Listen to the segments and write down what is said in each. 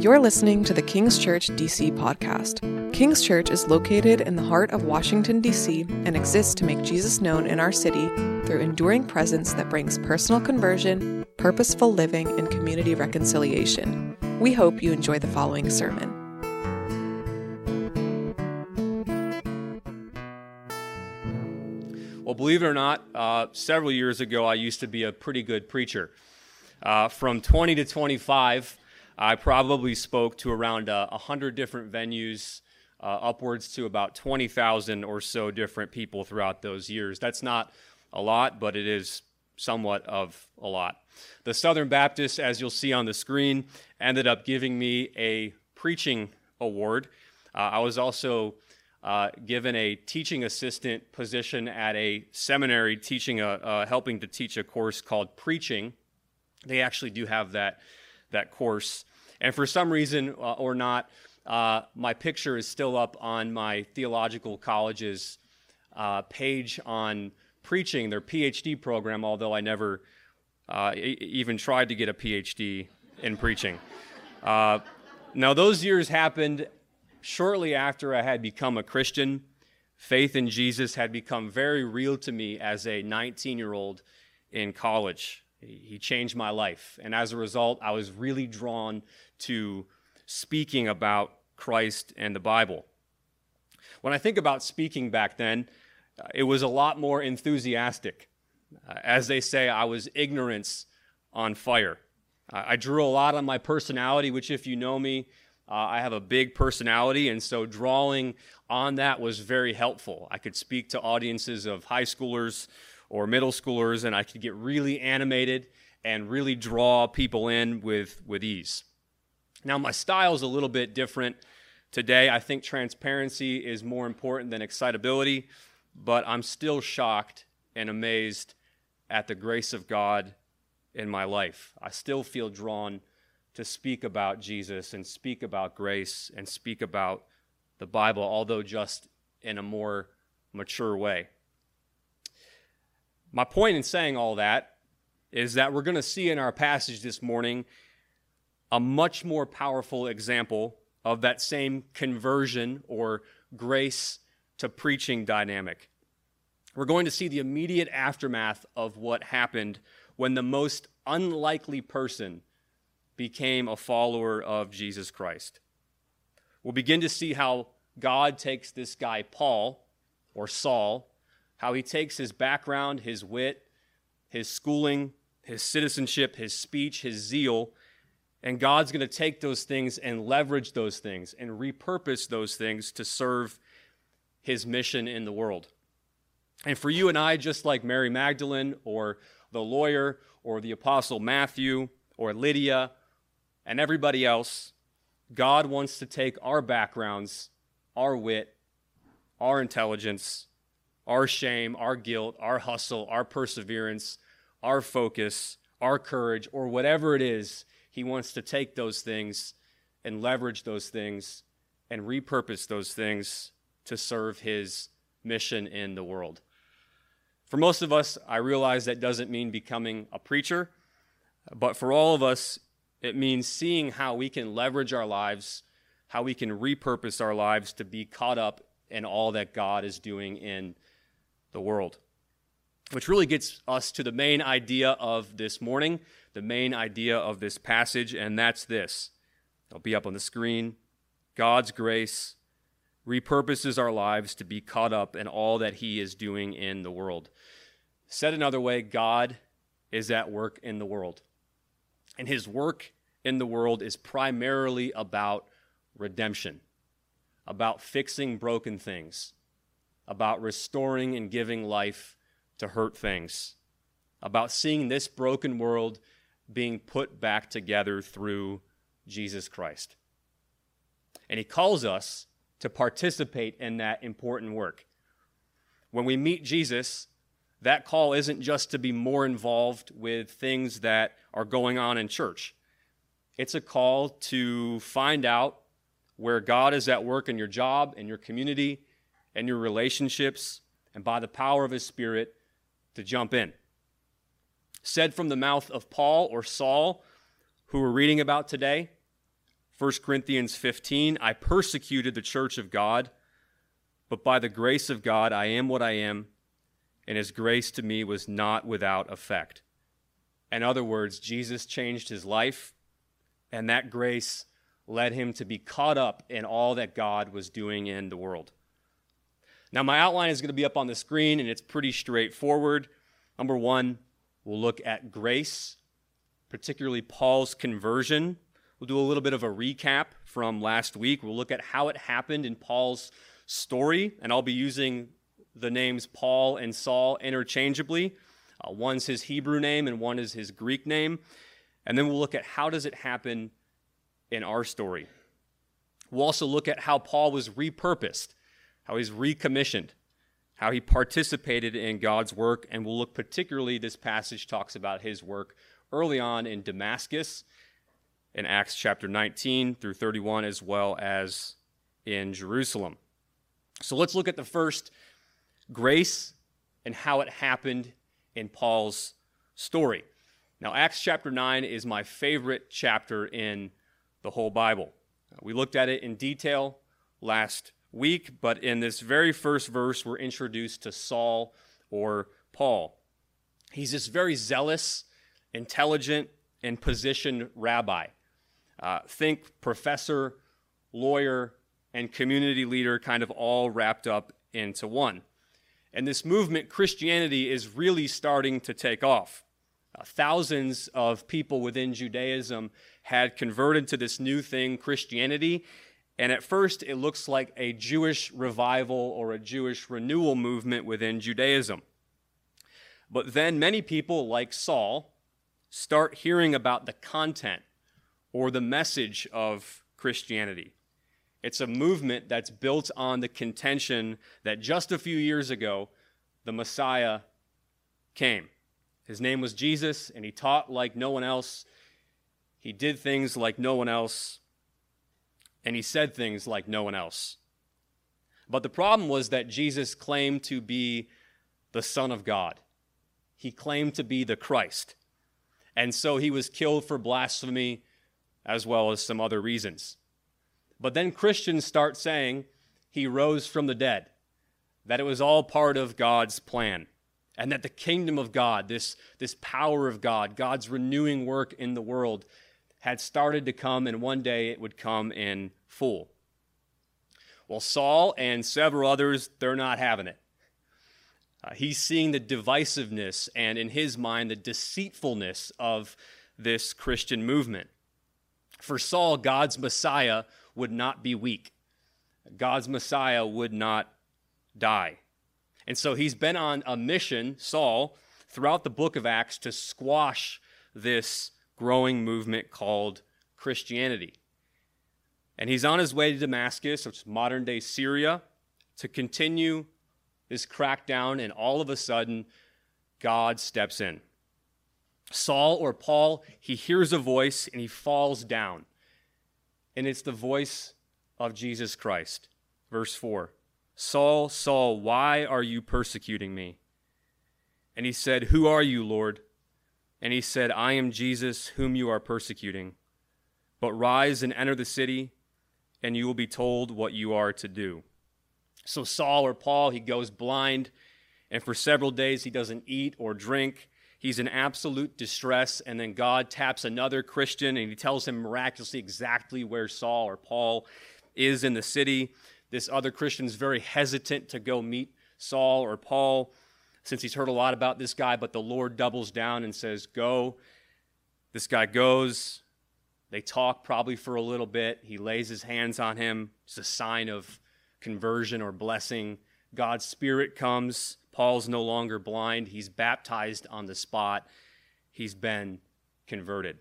You're listening to the King's Church DC podcast. King's Church is located in the heart of Washington, D.C., and exists to make Jesus known in our city through enduring presence that brings personal conversion, purposeful living, and community reconciliation. We hope you enjoy the following sermon. Well, believe it or not, uh, several years ago, I used to be a pretty good preacher. Uh, from 20 to 25, I probably spoke to around uh, 100 different venues, uh, upwards to about 20,000 or so different people throughout those years. That's not a lot, but it is somewhat of a lot. The Southern Baptist, as you'll see on the screen, ended up giving me a preaching award. Uh, I was also uh, given a teaching assistant position at a seminary, teaching a, uh, helping to teach a course called Preaching. They actually do have that that course. And for some reason uh, or not, uh, my picture is still up on my theological college's uh, page on preaching, their PhD program, although I never uh, e- even tried to get a PhD in preaching. Uh, now, those years happened shortly after I had become a Christian. Faith in Jesus had become very real to me as a 19 year old in college. He changed my life. And as a result, I was really drawn to speaking about Christ and the Bible. When I think about speaking back then, uh, it was a lot more enthusiastic. Uh, as they say, I was ignorance on fire. I drew a lot on my personality, which, if you know me, uh, I have a big personality, and so drawing on that was very helpful. I could speak to audiences of high schoolers or middle schoolers, and I could get really animated and really draw people in with, with ease. Now, my style is a little bit different today. I think transparency is more important than excitability, but I'm still shocked and amazed at the grace of God in my life. I still feel drawn to speak about Jesus and speak about grace and speak about the Bible, although just in a more mature way. My point in saying all that is that we're going to see in our passage this morning a much more powerful example of that same conversion or grace to preaching dynamic. We're going to see the immediate aftermath of what happened when the most unlikely person became a follower of Jesus Christ. We'll begin to see how God takes this guy, Paul, or Saul, how he takes his background, his wit, his schooling, his citizenship, his speech, his zeal, and God's going to take those things and leverage those things and repurpose those things to serve his mission in the world. And for you and I, just like Mary Magdalene or the lawyer or the apostle Matthew or Lydia and everybody else, God wants to take our backgrounds, our wit, our intelligence, our shame, our guilt, our hustle, our perseverance, our focus, our courage, or whatever it is, He wants to take those things and leverage those things and repurpose those things to serve His mission in the world. For most of us, I realize that doesn't mean becoming a preacher, but for all of us, it means seeing how we can leverage our lives, how we can repurpose our lives to be caught up in all that God is doing in the world. Which really gets us to the main idea of this morning, the main idea of this passage, and that's this. It'll be up on the screen. God's grace repurposes our lives to be caught up in all that He is doing in the world. Said another way, God is at work in the world. And His work in the world is primarily about redemption, about fixing broken things, about restoring and giving life to hurt things, about seeing this broken world being put back together through Jesus Christ. And he calls us to participate in that important work. When we meet Jesus, that call isn't just to be more involved with things that are going on in church. It's a call to find out where God is at work in your job, in your community, and your relationships, and by the power of His Spirit to jump in. Said from the mouth of Paul or Saul, who we're reading about today, 1 Corinthians 15 I persecuted the church of God, but by the grace of God I am what I am, and his grace to me was not without effect. In other words, Jesus changed his life, and that grace led him to be caught up in all that God was doing in the world. Now, my outline is going to be up on the screen, and it's pretty straightforward. Number one, we'll look at grace, particularly Paul's conversion. We'll do a little bit of a recap from last week. We'll look at how it happened in Paul's story, and I'll be using the names Paul and Saul interchangeably. Uh, one's his Hebrew name and one is his Greek name. And then we'll look at how does it happen in our story. We'll also look at how Paul was repurposed, how he's recommissioned, how he participated in God's work, and we'll look particularly, this passage talks about his work early on in Damascus in Acts chapter 19 through 31, as well as in Jerusalem. So let's look at the first grace and how it happened in Paul's story. Now, Acts chapter 9 is my favorite chapter in the whole Bible. We looked at it in detail last week, but in this very first verse, we're introduced to Saul or Paul. He's this very zealous, intelligent, and positioned rabbi. Uh, think professor, lawyer, and community leader kind of all wrapped up into one. And this movement, Christianity, is really starting to take off. Uh, thousands of people within Judaism had converted to this new thing, Christianity. And at first, it looks like a Jewish revival or a Jewish renewal movement within Judaism. But then many people, like Saul, start hearing about the content or the message of Christianity. It's a movement that's built on the contention that just a few years ago, the Messiah came. His name was Jesus, and he taught like no one else. He did things like no one else, and he said things like no one else. But the problem was that Jesus claimed to be the Son of God, he claimed to be the Christ. And so he was killed for blasphemy as well as some other reasons. But then Christians start saying he rose from the dead, that it was all part of God's plan, and that the kingdom of God, this, this power of God, God's renewing work in the world, had started to come, and one day it would come in full. Well, Saul and several others, they're not having it. Uh, he's seeing the divisiveness and, in his mind, the deceitfulness of this Christian movement. For Saul, God's Messiah would not be weak. God's Messiah would not die. And so he's been on a mission, Saul, throughout the book of Acts to squash this growing movement called Christianity. And he's on his way to Damascus, which is modern day Syria, to continue this crackdown, and all of a sudden, God steps in. Saul or Paul, he hears a voice and he falls down and it's the voice of Jesus Christ. Verse 4 Saul, Saul, why are you persecuting me? And he said, Who are you, Lord? And he said, I am Jesus, whom you are persecuting. But rise and enter the city, and you will be told what you are to do. So, Saul or Paul, he goes blind, and for several days he doesn't eat or drink. He's in absolute distress, and then God taps another Christian and he tells him miraculously exactly where Saul or Paul is in the city. This other Christian is very hesitant to go meet Saul or Paul since he's heard a lot about this guy, but the Lord doubles down and says, Go. This guy goes. They talk probably for a little bit. He lays his hands on him. It's a sign of conversion or blessing. God's Spirit comes. Paul's no longer blind. He's baptized on the spot. He's been converted.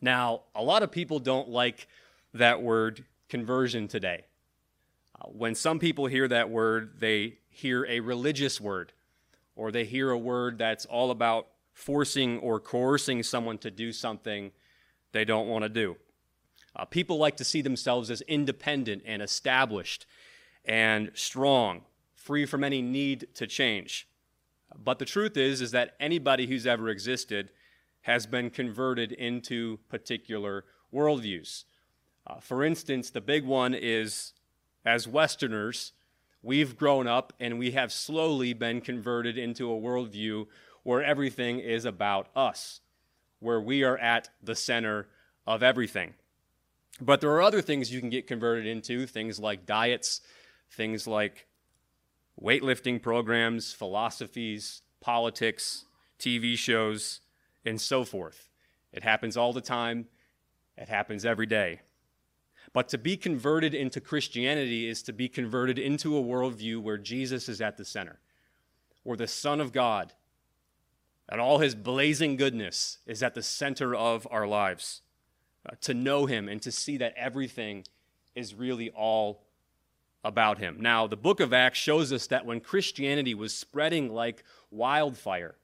Now, a lot of people don't like that word conversion today. When some people hear that word, they hear a religious word, or they hear a word that's all about forcing or coercing someone to do something they don't want to do. Uh, people like to see themselves as independent and established and strong free from any need to change. But the truth is is that anybody who's ever existed has been converted into particular worldviews. Uh, for instance, the big one is as Westerners, we've grown up and we have slowly been converted into a worldview where everything is about us, where we are at the center of everything. But there are other things you can get converted into, things like diets, things like weightlifting programs, philosophies, politics, TV shows, and so forth. It happens all the time, it happens every day. But to be converted into Christianity is to be converted into a worldview where Jesus is at the center, where the Son of God and all his blazing goodness is at the center of our lives. Uh, to know him and to see that everything is really all about him. Now, the book of Acts shows us that when Christianity was spreading like wildfire,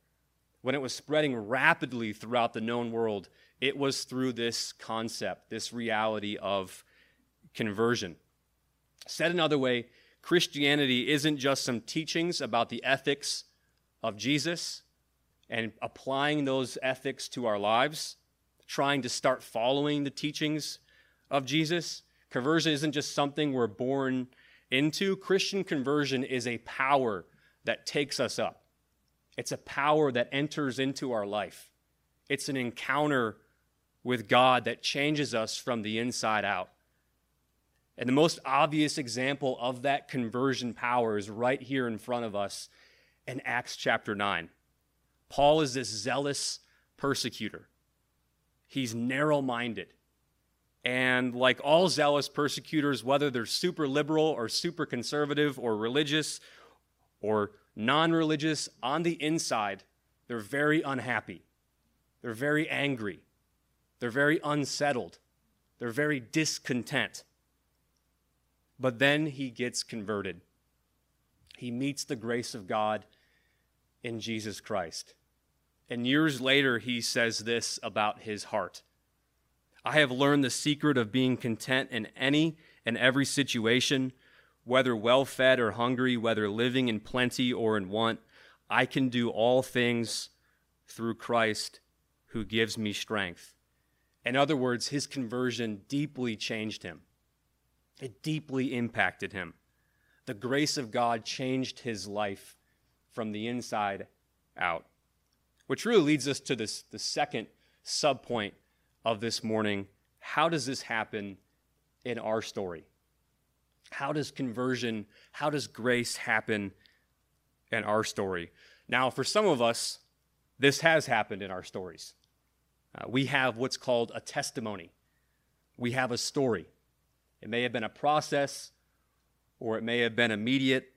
when it was spreading rapidly throughout the known world, it was through this concept, this reality of conversion. Said another way, Christianity isn't just some teachings about the ethics of Jesus and applying those ethics to our lives, trying to start following the teachings of Jesus. Conversion isn't just something we're born into. Christian conversion is a power that takes us up, it's a power that enters into our life. It's an encounter with God that changes us from the inside out. And the most obvious example of that conversion power is right here in front of us in Acts chapter 9. Paul is this zealous persecutor, he's narrow minded. And like all zealous persecutors, whether they're super liberal or super conservative or religious or non religious, on the inside, they're very unhappy. They're very angry. They're very unsettled. They're very discontent. But then he gets converted. He meets the grace of God in Jesus Christ. And years later, he says this about his heart I have learned the secret of being content in any and every situation, whether well fed or hungry, whether living in plenty or in want. I can do all things through Christ who gives me strength. In other words, his conversion deeply changed him. It deeply impacted him. The grace of God changed his life from the inside out. Which really leads us to this, the second subpoint of this morning. How does this happen in our story? How does conversion, how does grace happen in our story? Now, for some of us, this has happened in our stories. Uh, we have what's called a testimony, we have a story. It may have been a process or it may have been immediate,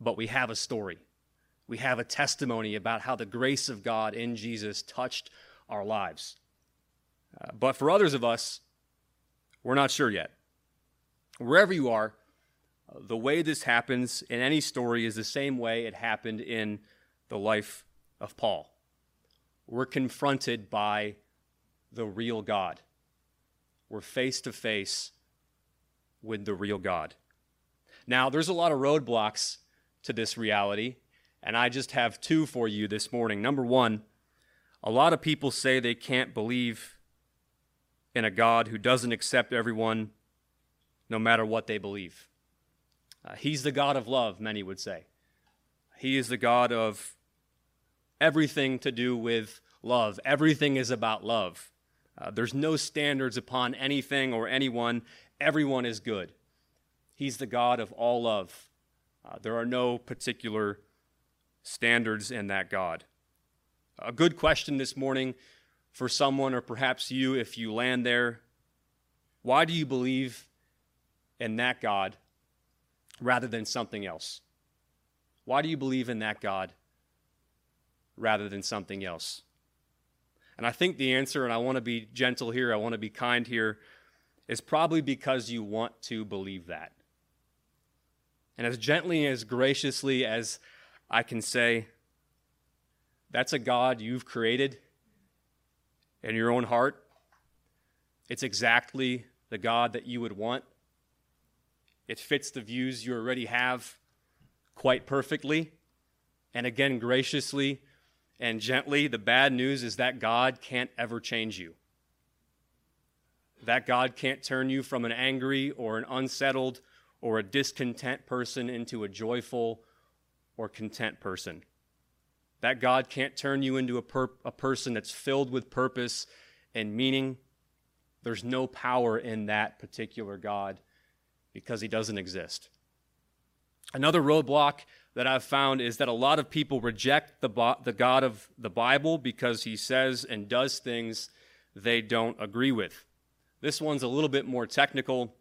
but we have a story. We have a testimony about how the grace of God in Jesus touched our lives. Uh, but for others of us, we're not sure yet. Wherever you are, the way this happens in any story is the same way it happened in the life of Paul. We're confronted by the real God we're face to face with the real God. Now, there's a lot of roadblocks to this reality, and I just have two for you this morning. Number one, a lot of people say they can't believe in a God who doesn't accept everyone no matter what they believe. Uh, he's the God of love, many would say. He is the God of everything to do with love. Everything is about love. Uh, there's no standards upon anything or anyone. Everyone is good. He's the God of all love. Uh, there are no particular standards in that God. A good question this morning for someone, or perhaps you, if you land there why do you believe in that God rather than something else? Why do you believe in that God rather than something else? And I think the answer, and I want to be gentle here, I want to be kind here, is probably because you want to believe that. And as gently as graciously as I can say, that's a God you've created in your own heart. It's exactly the God that you would want. It fits the views you already have quite perfectly. And again, graciously, and gently, the bad news is that God can't ever change you. That God can't turn you from an angry or an unsettled or a discontent person into a joyful or content person. That God can't turn you into a, per- a person that's filled with purpose and meaning. There's no power in that particular God because he doesn't exist. Another roadblock that I've found is that a lot of people reject the, the God of the Bible because he says and does things they don't agree with. This one's a little bit more technical,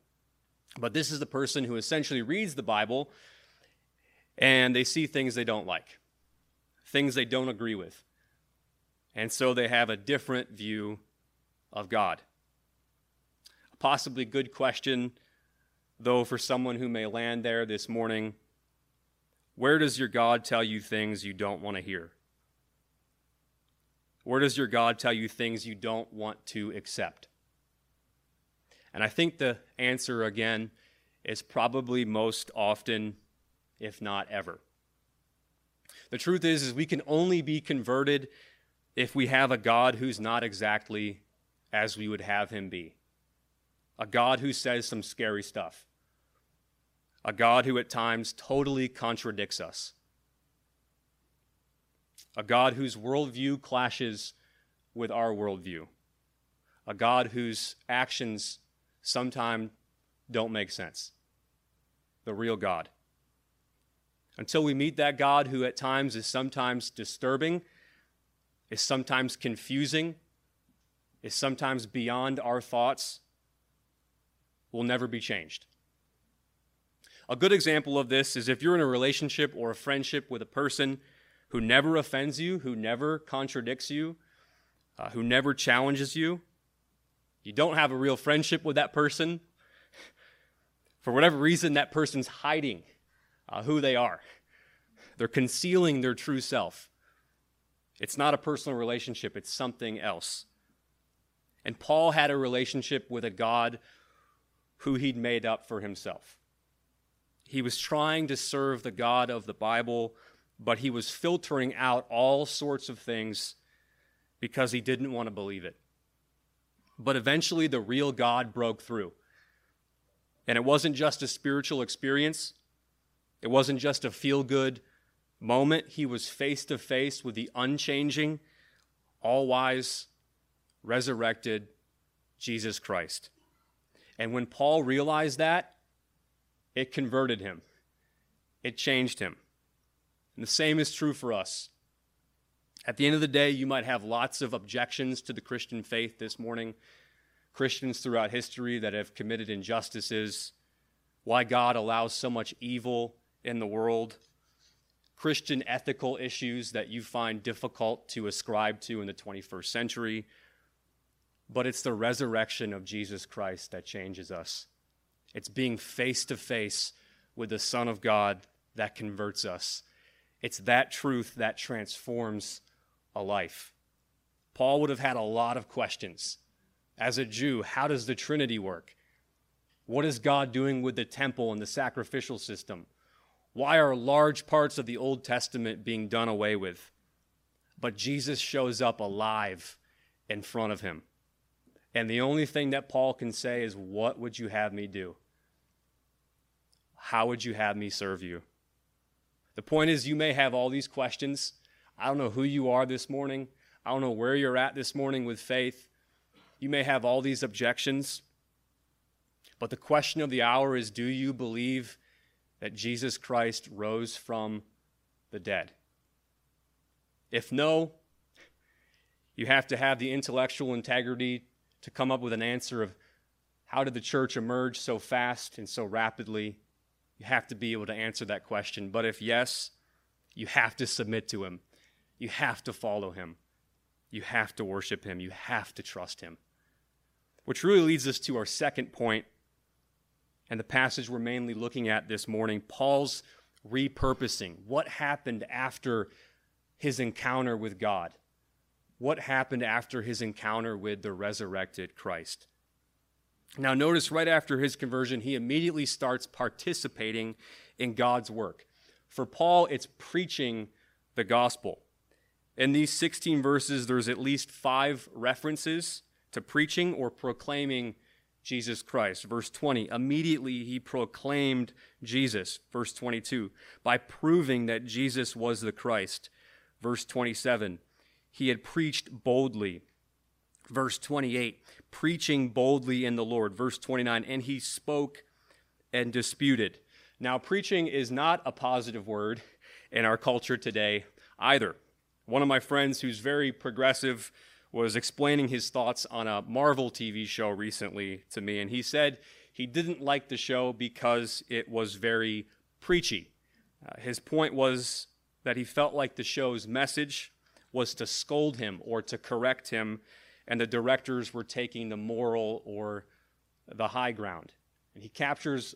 but this is the person who essentially reads the Bible and they see things they don't like, things they don't agree with. And so they have a different view of God. A possibly good question, though, for someone who may land there this morning where does your God tell you things you don't want to hear? Where does your God tell you things you don't want to accept? And I think the answer, again, is probably most often, if not ever. The truth is, is we can only be converted if we have a God who's not exactly as we would have him be. A God who says some scary stuff a God who at times totally contradicts us, a God whose worldview clashes with our worldview, a God whose actions sometimes don't make sense, the real God. Until we meet that God who at times is sometimes disturbing, is sometimes confusing, is sometimes beyond our thoughts, will never be changed. A good example of this is if you're in a relationship or a friendship with a person who never offends you, who never contradicts you, uh, who never challenges you. You don't have a real friendship with that person. For whatever reason, that person's hiding uh, who they are, they're concealing their true self. It's not a personal relationship, it's something else. And Paul had a relationship with a God who he'd made up for himself. He was trying to serve the God of the Bible, but he was filtering out all sorts of things because he didn't want to believe it. But eventually, the real God broke through. And it wasn't just a spiritual experience, it wasn't just a feel good moment. He was face to face with the unchanging, all wise, resurrected Jesus Christ. And when Paul realized that, it converted him, it changed him. And the same is true for us. At the end of the day, you might have lots of objections to the Christian faith this morning. Christians throughout history that have committed injustices, why God allows so much evil in the world, Christian ethical issues that you find difficult to ascribe to in the 21st century. But it's the resurrection of Jesus Christ that changes us. It's being face to face with the Son of God that converts us. It's that truth that transforms a life. Paul would have had a lot of questions. As a Jew, how does the Trinity work? What is God doing with the temple and the sacrificial system? Why are large parts of the Old Testament being done away with? But Jesus shows up alive in front of him. And the only thing that Paul can say is, What would you have me do? How would you have me serve you? The point is, you may have all these questions. I don't know who you are this morning. I don't know where you're at this morning with faith. You may have all these objections. But the question of the hour is do you believe that Jesus Christ rose from the dead? If no, you have to have the intellectual integrity to come up with an answer of how did the church emerge so fast and so rapidly? You have to be able to answer that question. But if yes, you have to submit to Him. You have to follow Him. You have to worship Him. You have to trust Him. Which really leads us to our second point and the passage we're mainly looking at this morning Paul's repurposing. What happened after his encounter with God? What happened after his encounter with the resurrected Christ? Now, notice right after his conversion, he immediately starts participating in God's work. For Paul, it's preaching the gospel. In these 16 verses, there's at least five references to preaching or proclaiming Jesus Christ. Verse 20, immediately he proclaimed Jesus. Verse 22, by proving that Jesus was the Christ. Verse 27, he had preached boldly. Verse 28, preaching boldly in the Lord. Verse 29, and he spoke and disputed. Now, preaching is not a positive word in our culture today either. One of my friends who's very progressive was explaining his thoughts on a Marvel TV show recently to me, and he said he didn't like the show because it was very preachy. Uh, his point was that he felt like the show's message was to scold him or to correct him, and the directors were taking the moral or the high ground. And he captures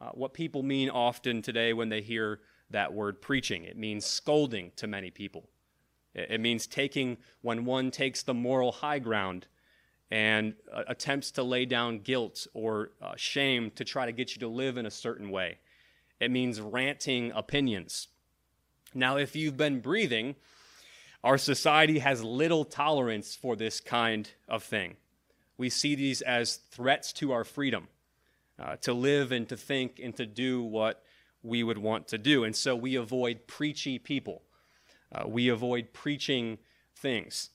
uh, what people mean often today when they hear that word preaching. It means scolding to many people. It means taking, when one takes the moral high ground and uh, attempts to lay down guilt or uh, shame to try to get you to live in a certain way. It means ranting opinions. Now, if you've been breathing, our society has little tolerance for this kind of thing. We see these as threats to our freedom uh, to live and to think and to do what we would want to do. And so we avoid preachy people. Uh, we avoid preaching things.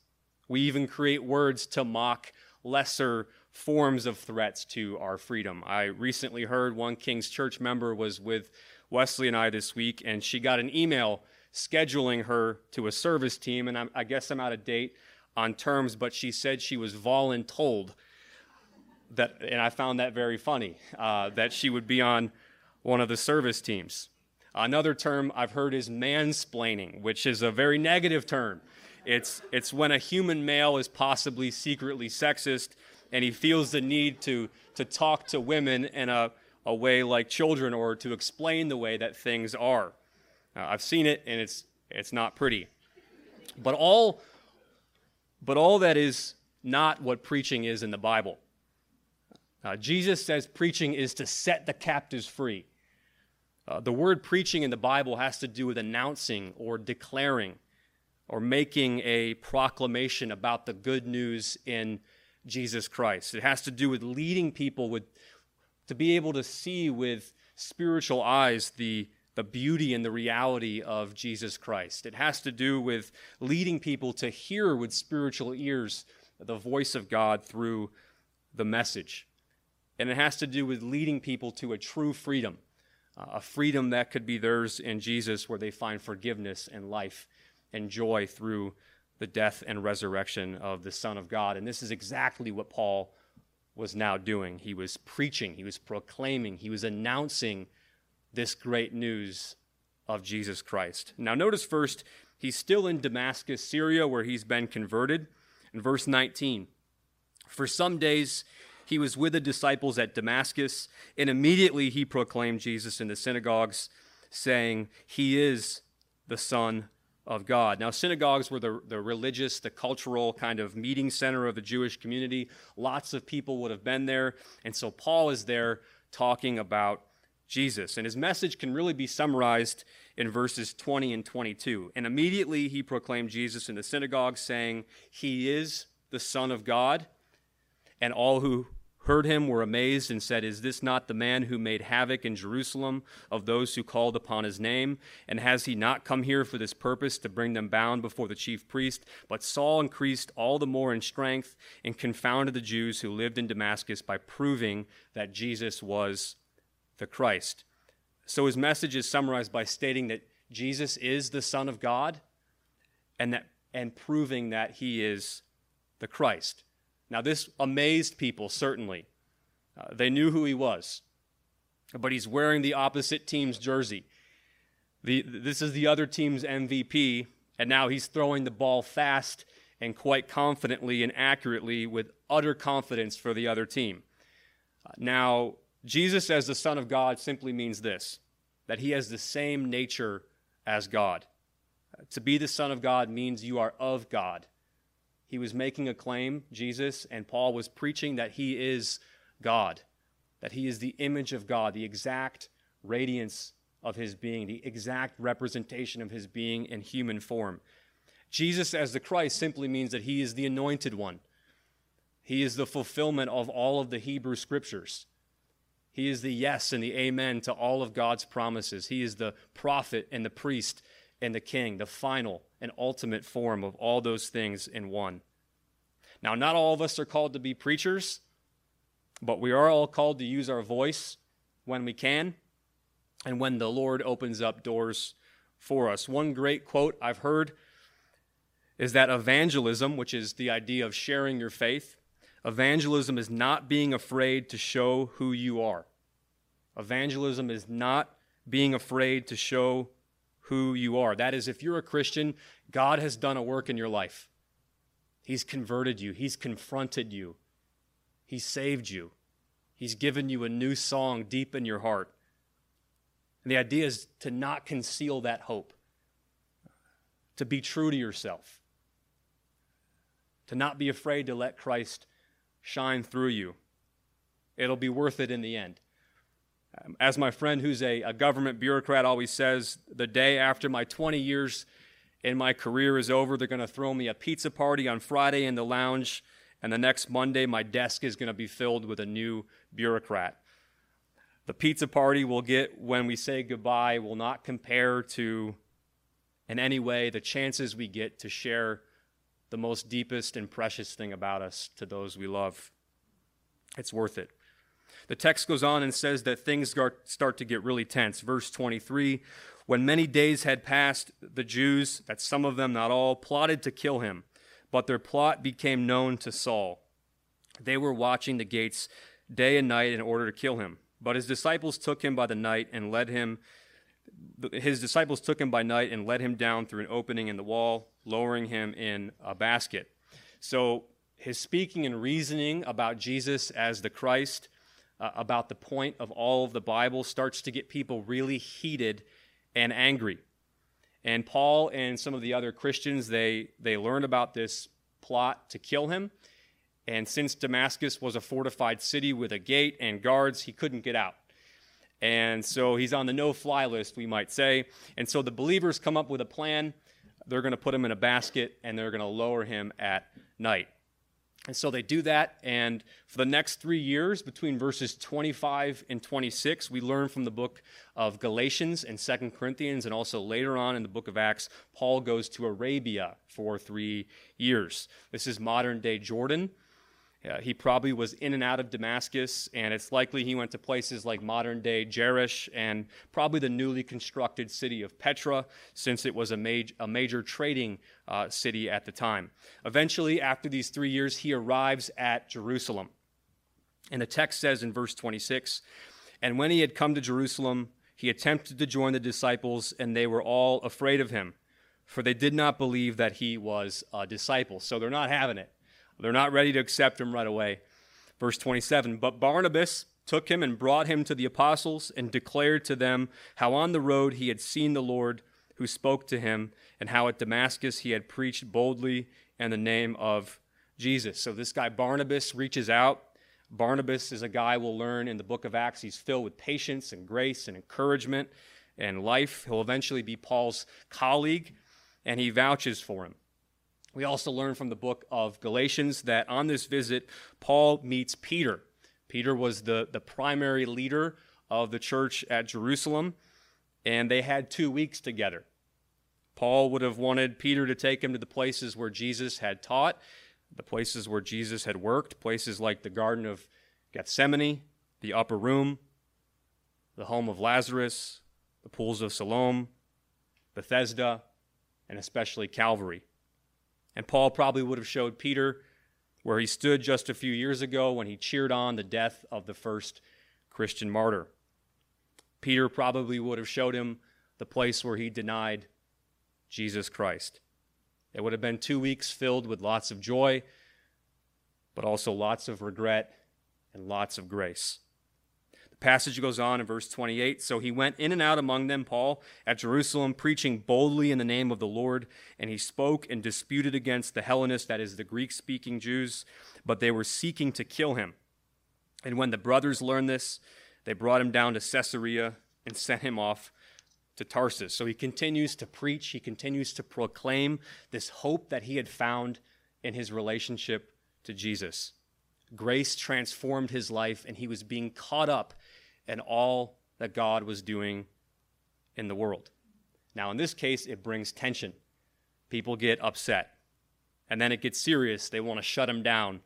We even create words to mock lesser forms of threats to our freedom. I recently heard one King's Church member was with Wesley and I this week, and she got an email scheduling her to a service team. And I'm, i guess I'm out of date on terms, but she said she was voluntold that, and I found that very funny, uh, that she would be on one of the service teams. Another term I've heard is mansplaining, which is a very negative term. It's, it's when a human male is possibly secretly sexist and he feels the need to, to talk to women in a, a way like children or to explain the way that things are. Uh, I've seen it and it's, it's not pretty. But all, but all that is not what preaching is in the Bible. Uh, Jesus says preaching is to set the captives free. Uh, the word preaching in the Bible has to do with announcing or declaring or making a proclamation about the good news in Jesus Christ. It has to do with leading people with to be able to see with spiritual eyes the the beauty and the reality of Jesus Christ. It has to do with leading people to hear with spiritual ears the voice of God through the message. And it has to do with leading people to a true freedom uh, a freedom that could be theirs in Jesus, where they find forgiveness and life and joy through the death and resurrection of the Son of God. And this is exactly what Paul was now doing. He was preaching, he was proclaiming, he was announcing this great news of Jesus Christ. Now, notice first, he's still in Damascus, Syria, where he's been converted. In verse 19, for some days he was with the disciples at Damascus, and immediately he proclaimed Jesus in the synagogues, saying, He is the Son of God. Now, synagogues were the, the religious, the cultural kind of meeting center of the Jewish community. Lots of people would have been there. And so Paul is there talking about Jesus. And his message can really be summarized in verses 20 and 22. And immediately he proclaimed Jesus in the synagogue, saying, He is the Son of God. And all who heard him were amazed and said, Is this not the man who made havoc in Jerusalem of those who called upon his name? And has he not come here for this purpose to bring them bound before the chief priest? But Saul increased all the more in strength and confounded the Jews who lived in Damascus by proving that Jesus was the Christ. So his message is summarized by stating that Jesus is the Son of God and that and proving that he is the Christ. Now, this amazed people, certainly. Uh, they knew who he was, but he's wearing the opposite team's jersey. The, this is the other team's MVP, and now he's throwing the ball fast and quite confidently and accurately with utter confidence for the other team. Uh, now, Jesus as the Son of God simply means this that he has the same nature as God. Uh, to be the Son of God means you are of God. He was making a claim, Jesus, and Paul was preaching that he is God, that he is the image of God, the exact radiance of his being, the exact representation of his being in human form. Jesus as the Christ simply means that he is the anointed one. He is the fulfillment of all of the Hebrew scriptures. He is the yes and the amen to all of God's promises. He is the prophet and the priest and the king, the final and ultimate form of all those things in one. Now, not all of us are called to be preachers, but we are all called to use our voice when we can and when the Lord opens up doors for us. One great quote I've heard is that evangelism, which is the idea of sharing your faith, evangelism is not being afraid to show who you are. Evangelism is not being afraid to show who you are. That is, if you're a Christian, God has done a work in your life. He's converted you, He's confronted you, He's saved you, He's given you a new song deep in your heart. And the idea is to not conceal that hope, to be true to yourself, to not be afraid to let Christ shine through you. It'll be worth it in the end. Um, as my friend who's a, a government bureaucrat always says, the day after my 20 years in my career is over, they're going to throw me a pizza party on Friday in the lounge, and the next Monday, my desk is going to be filled with a new bureaucrat. The pizza party we'll get when we say goodbye will not compare to, in any way, the chances we get to share the most deepest and precious thing about us to those we love. It's worth it. The text goes on and says that things start to get really tense. Verse 23 When many days had passed, the Jews, that some of them, not all, plotted to kill him, but their plot became known to Saul. They were watching the gates day and night in order to kill him. But his disciples took him by the night and led him. His disciples took him by night and led him down through an opening in the wall, lowering him in a basket. So his speaking and reasoning about Jesus as the Christ uh, about the point of all of the Bible starts to get people really heated and angry. And Paul and some of the other Christians, they, they learn about this plot to kill him. And since Damascus was a fortified city with a gate and guards, he couldn't get out. And so he's on the no fly list, we might say. And so the believers come up with a plan. They're going to put him in a basket and they're going to lower him at night. And so they do that. And for the next three years, between verses 25 and 26, we learn from the book of Galatians and Second Corinthians, and also later on in the book of Acts, Paul goes to Arabia for three years. This is modern day Jordan. Uh, he probably was in and out of Damascus, and it's likely he went to places like modern day Jerash and probably the newly constructed city of Petra, since it was a, maj- a major trading uh, city at the time. Eventually, after these three years, he arrives at Jerusalem. And the text says in verse 26 And when he had come to Jerusalem, he attempted to join the disciples, and they were all afraid of him, for they did not believe that he was a disciple. So they're not having it. They're not ready to accept him right away. Verse 27 But Barnabas took him and brought him to the apostles and declared to them how on the road he had seen the Lord who spoke to him, and how at Damascus he had preached boldly in the name of Jesus. So this guy Barnabas reaches out. Barnabas is a guy we'll learn in the book of Acts. He's filled with patience and grace and encouragement and life. He'll eventually be Paul's colleague, and he vouches for him. We also learn from the book of Galatians that on this visit, Paul meets Peter. Peter was the, the primary leader of the church at Jerusalem, and they had two weeks together. Paul would have wanted Peter to take him to the places where Jesus had taught, the places where Jesus had worked, places like the Garden of Gethsemane, the upper room, the home of Lazarus, the pools of Siloam, Bethesda, and especially Calvary. And Paul probably would have showed Peter where he stood just a few years ago when he cheered on the death of the first Christian martyr. Peter probably would have showed him the place where he denied Jesus Christ. It would have been two weeks filled with lots of joy, but also lots of regret and lots of grace. Passage goes on in verse 28. So he went in and out among them, Paul, at Jerusalem, preaching boldly in the name of the Lord. And he spoke and disputed against the Hellenists, that is, the Greek speaking Jews, but they were seeking to kill him. And when the brothers learned this, they brought him down to Caesarea and sent him off to Tarsus. So he continues to preach, he continues to proclaim this hope that he had found in his relationship to Jesus. Grace transformed his life, and he was being caught up in all that God was doing in the world. Now, in this case, it brings tension. People get upset. And then it gets serious. They want to shut him down.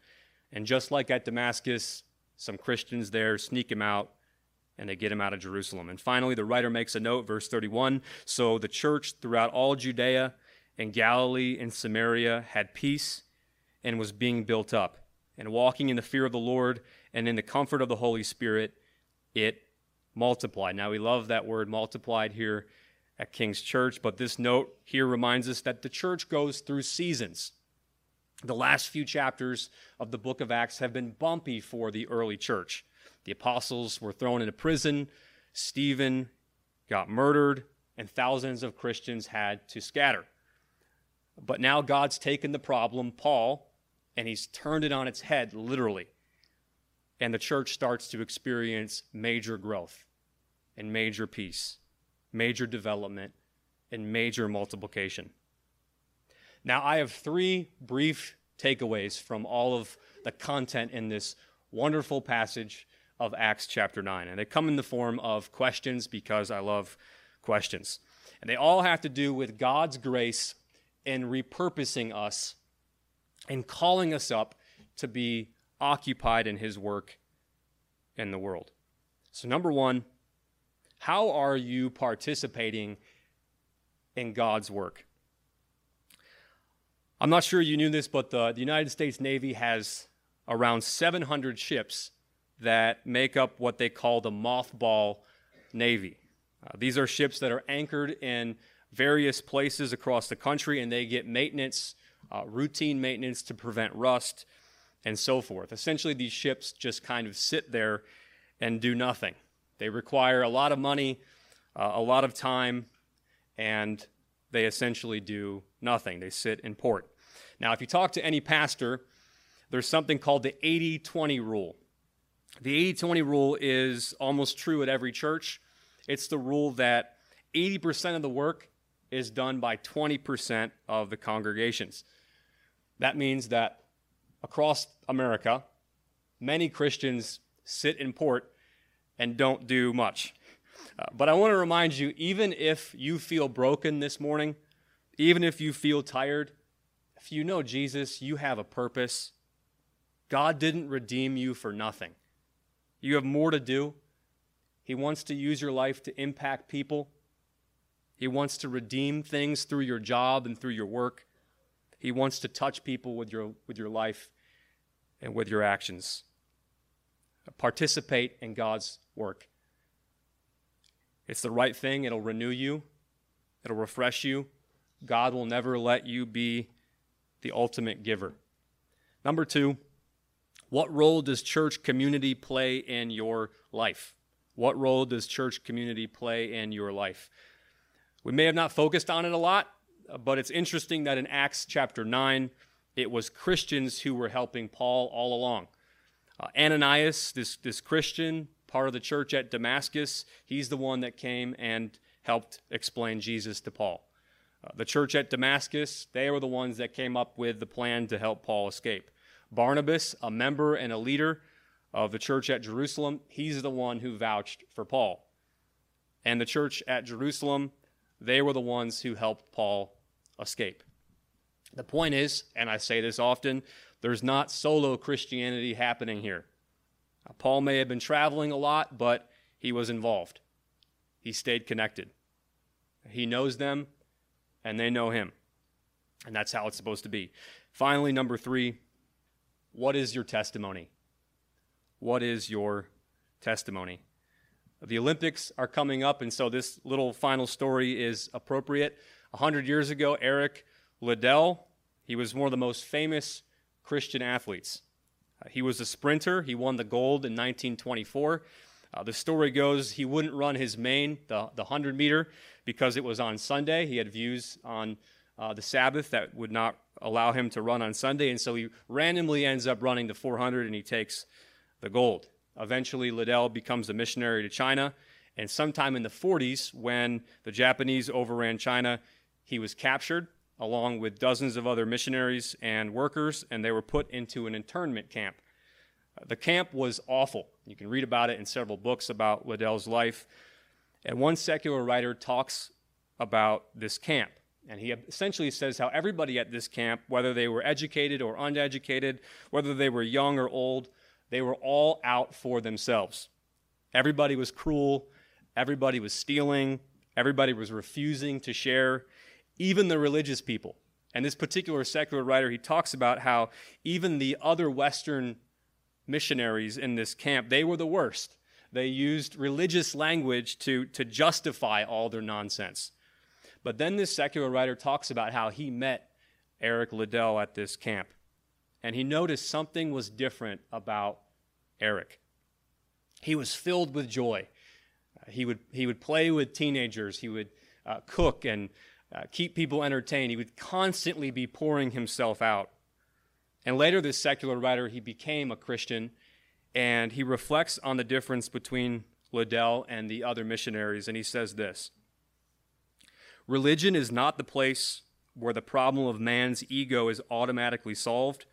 And just like at Damascus, some Christians there sneak him out and they get him out of Jerusalem. And finally, the writer makes a note, verse 31 So the church throughout all Judea and Galilee and Samaria had peace and was being built up. And walking in the fear of the Lord and in the comfort of the Holy Spirit, it multiplied. Now, we love that word multiplied here at King's Church, but this note here reminds us that the church goes through seasons. The last few chapters of the book of Acts have been bumpy for the early church. The apostles were thrown into prison, Stephen got murdered, and thousands of Christians had to scatter. But now God's taken the problem, Paul, and he's turned it on its head, literally. And the church starts to experience major growth and major peace, major development, and major multiplication. Now, I have three brief takeaways from all of the content in this wonderful passage of Acts chapter 9. And they come in the form of questions because I love questions. And they all have to do with God's grace in repurposing us and calling us up to be occupied in His work in the world. So, number one, how are you participating in God's work? I'm not sure you knew this, but the, the United States Navy has around 700 ships that make up what they call the mothball Navy. Uh, these are ships that are anchored in various places across the country and they get maintenance, uh, routine maintenance to prevent rust, and so forth. Essentially, these ships just kind of sit there and do nothing. They require a lot of money, uh, a lot of time, and they essentially do nothing. They sit in port. Now, if you talk to any pastor, there's something called the 80 20 rule. The 80 20 rule is almost true at every church. It's the rule that 80% of the work is done by 20% of the congregations. That means that across America, many Christians sit in port and don't do much. Uh, but I want to remind you even if you feel broken this morning, even if you feel tired, if you know Jesus, you have a purpose. God didn't redeem you for nothing. You have more to do. He wants to use your life to impact people. He wants to redeem things through your job and through your work. He wants to touch people with your, with your life and with your actions. Participate in God's work. It's the right thing. It'll renew you, it'll refresh you. God will never let you be the ultimate giver. Number two, what role does church community play in your life? What role does church community play in your life? We may have not focused on it a lot, but it's interesting that in Acts chapter 9, it was Christians who were helping Paul all along. Uh, Ananias, this, this Christian, part of the church at Damascus, he's the one that came and helped explain Jesus to Paul. Uh, the church at Damascus, they were the ones that came up with the plan to help Paul escape. Barnabas, a member and a leader of the church at Jerusalem, he's the one who vouched for Paul. And the church at Jerusalem, they were the ones who helped Paul escape. The point is, and I say this often, there's not solo Christianity happening here. Uh, Paul may have been traveling a lot, but he was involved. He stayed connected. He knows them, and they know him. And that's how it's supposed to be. Finally, number three, what is your testimony? What is your testimony? The Olympics are coming up, and so this little final story is appropriate. A hundred years ago, Eric Liddell, he was one of the most famous Christian athletes. Uh, he was a sprinter. He won the gold in 1924. Uh, the story goes he wouldn't run his main, the, the 100 meter, because it was on Sunday. He had views on uh, the Sabbath that would not allow him to run on Sunday, and so he randomly ends up running the 400 and he takes the gold. Eventually, Liddell becomes a missionary to China, and sometime in the 40s, when the Japanese overran China, he was captured along with dozens of other missionaries and workers, and they were put into an internment camp. Uh, the camp was awful. You can read about it in several books about Liddell's life. And one secular writer talks about this camp. And he essentially says how everybody at this camp, whether they were educated or uneducated, whether they were young or old, they were all out for themselves. Everybody was cruel. Everybody was stealing. Everybody was refusing to share, even the religious people. And this particular secular writer, he talks about how even the other Western missionaries in this camp, they were the worst. They used religious language to, to justify all their nonsense. But then this secular writer talks about how he met Eric Liddell at this camp. And he noticed something was different about Eric. He was filled with joy. Uh, he, would, he would play with teenagers, he would uh, cook and uh, keep people entertained. He would constantly be pouring himself out. And later, this secular writer, he became a Christian and he reflects on the difference between Liddell and the other missionaries. And he says this Religion is not the place where the problem of man's ego is automatically solved.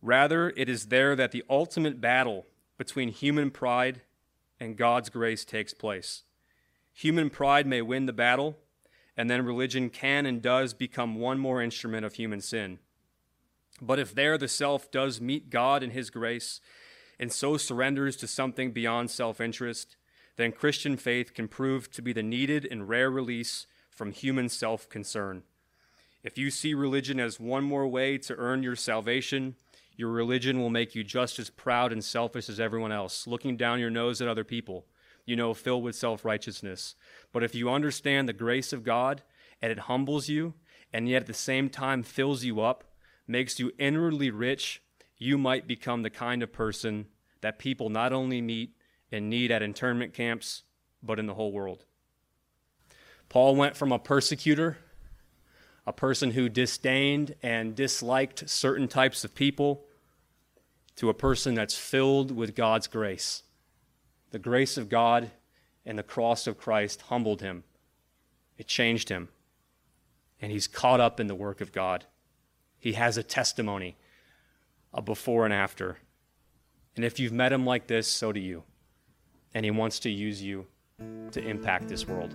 Rather, it is there that the ultimate battle between human pride and God's grace takes place. Human pride may win the battle, and then religion can and does become one more instrument of human sin. But if there the self does meet God in His grace and so surrenders to something beyond self interest, then Christian faith can prove to be the needed and rare release from human self concern. If you see religion as one more way to earn your salvation, your religion will make you just as proud and selfish as everyone else, looking down your nose at other people, you know, filled with self righteousness. But if you understand the grace of God and it humbles you, and yet at the same time fills you up, makes you inwardly rich, you might become the kind of person that people not only meet and need at internment camps, but in the whole world. Paul went from a persecutor, a person who disdained and disliked certain types of people, to a person that's filled with God's grace. The grace of God and the cross of Christ humbled him, it changed him, and he's caught up in the work of God. He has a testimony, a before and after. And if you've met him like this, so do you. And he wants to use you to impact this world.